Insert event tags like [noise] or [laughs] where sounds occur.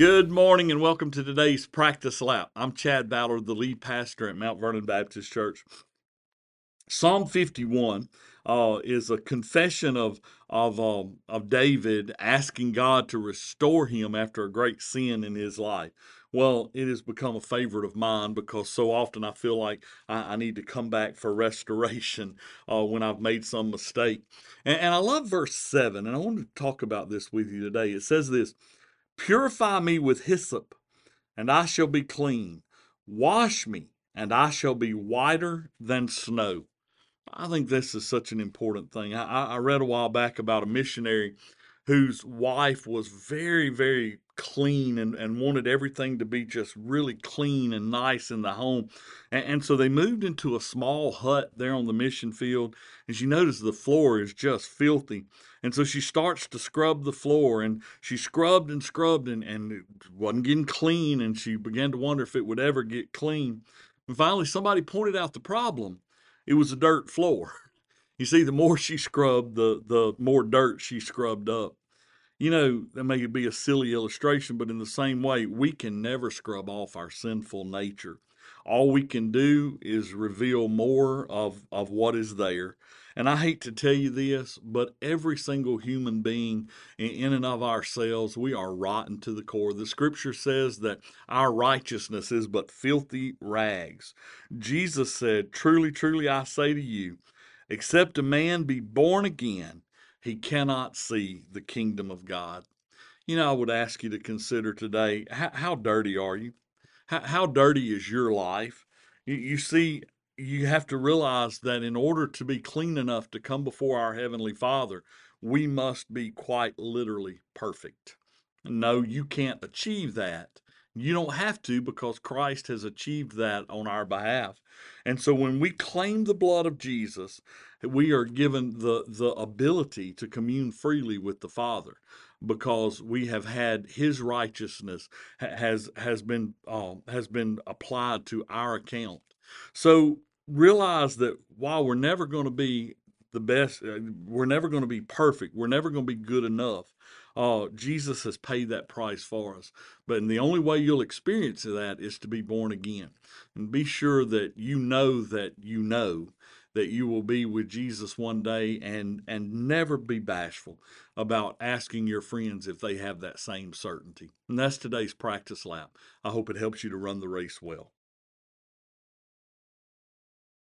Good morning and welcome to today's practice lap. I'm Chad Ballard, the lead pastor at Mount Vernon Baptist Church. Psalm 51 uh, is a confession of of um, of David asking God to restore him after a great sin in his life. Well, it has become a favorite of mine because so often I feel like I, I need to come back for [laughs] restoration uh, when I've made some mistake. And, and I love verse 7, and I want to talk about this with you today. It says this Purify me with hyssop, and I shall be clean. Wash me, and I shall be whiter than snow. I think this is such an important thing. I, I read a while back about a missionary whose wife was very, very clean and, and wanted everything to be just really clean and nice in the home. And, and, so they moved into a small hut there on the mission field. And she noticed the floor is just filthy. And so she starts to scrub the floor and she scrubbed and scrubbed and, and it wasn't getting clean. And she began to wonder if it would ever get clean. And finally, somebody pointed out the problem it was a dirt floor. [laughs] You see, the more she scrubbed, the the more dirt she scrubbed up. You know, that may be a silly illustration, but in the same way, we can never scrub off our sinful nature. All we can do is reveal more of, of what is there. And I hate to tell you this, but every single human being in and of ourselves, we are rotten to the core. The scripture says that our righteousness is but filthy rags. Jesus said, Truly, truly, I say to you, except a man be born again, he cannot see the kingdom of God. You know, I would ask you to consider today how, how dirty are you? How, how dirty is your life? You, you see, you have to realize that in order to be clean enough to come before our Heavenly Father, we must be quite literally perfect. No, you can't achieve that. You don't have to because Christ has achieved that on our behalf. And so when we claim the blood of Jesus, we are given the, the ability to commune freely with the Father because we have had his righteousness has has been uh, has been applied to our account. So realize that while we're never going to be the best, uh, we're never going to be perfect. We're never going to be good enough. Uh, Jesus has paid that price for us. But the only way you'll experience that is to be born again. And be sure that you know that you know that you will be with Jesus one day and and never be bashful about asking your friends if they have that same certainty. And that's today's practice lap. I hope it helps you to run the race well.